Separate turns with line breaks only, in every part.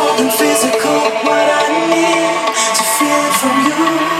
more than physical. What I need to feel from you.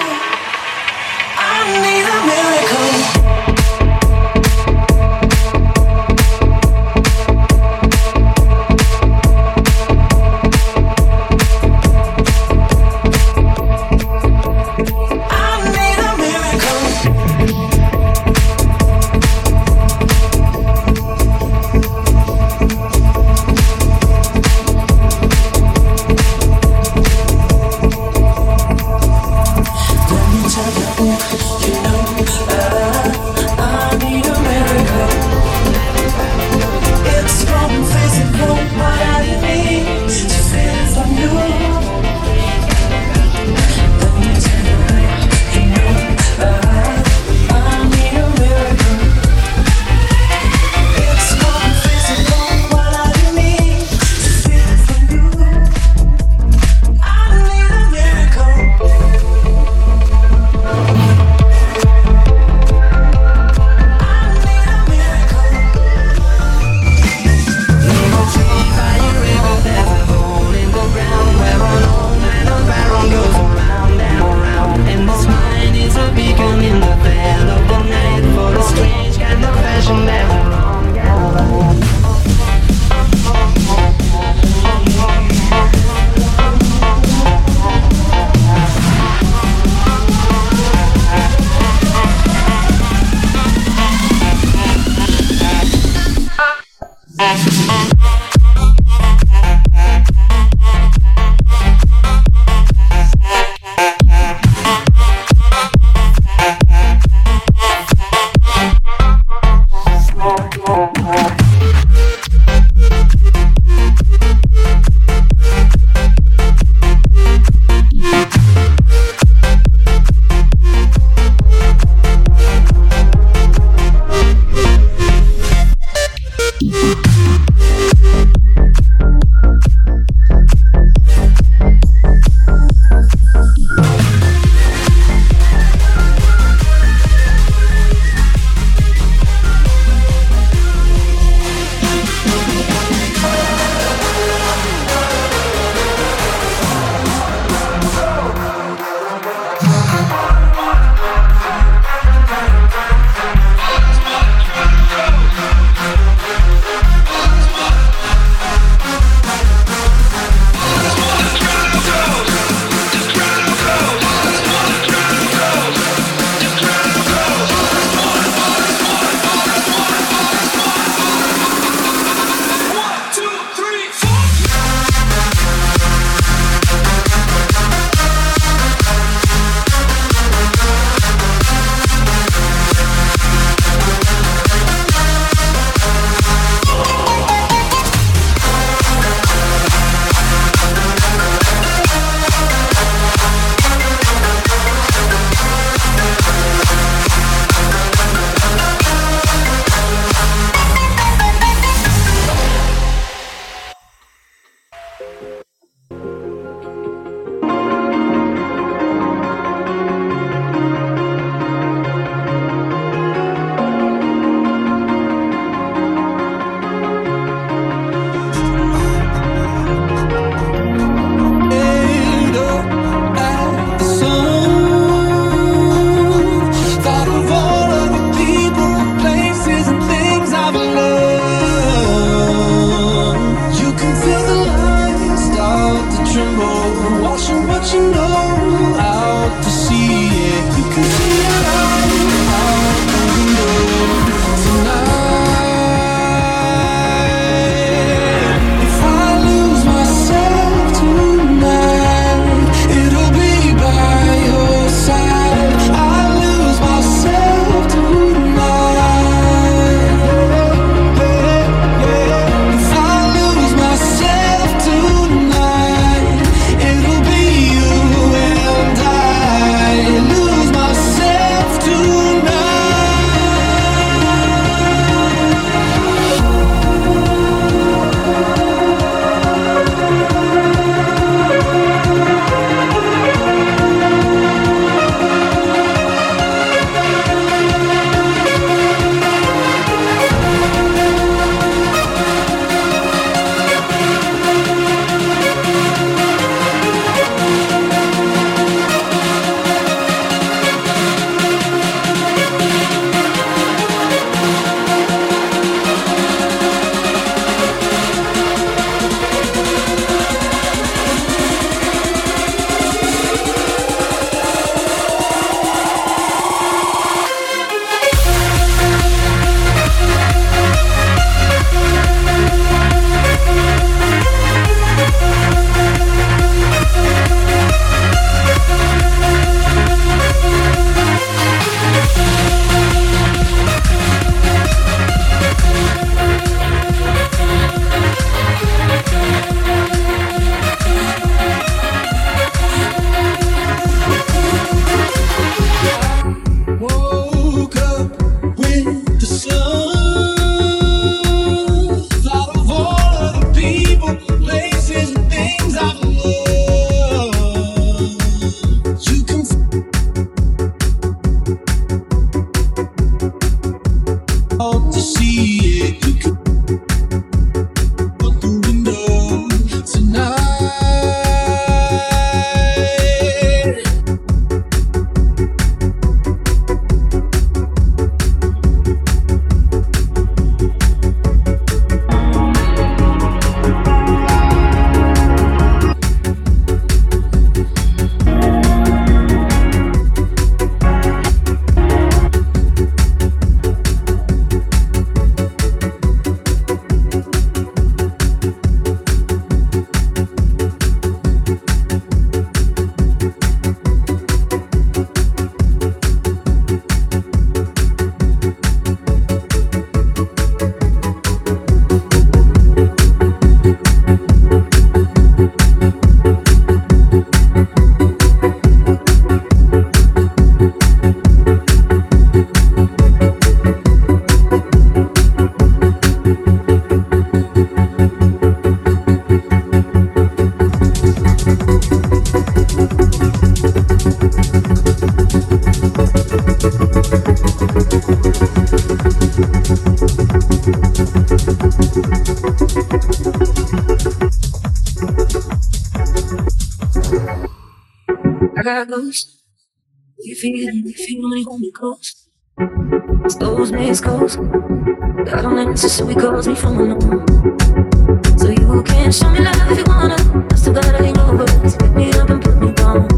Me close. Expose me, expose. God on answer, so he calls me from alone. So you can show me love if you wanna. I still got a hangover. So pick me up and put me down.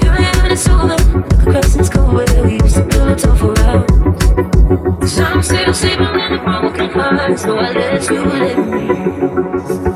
Here I am and it's over. A crescent's cold where we used to build a tough around. Some still sleeping in the broken heart. So I let you let me.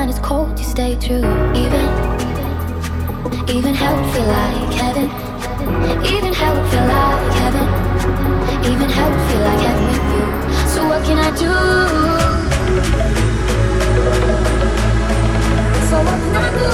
when it's cold, you stay true. Even, even hell feel like heaven. Even hell feel like heaven. Even hell feel like heaven with you. So what can I do? So what can I do?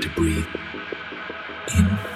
to breathe in.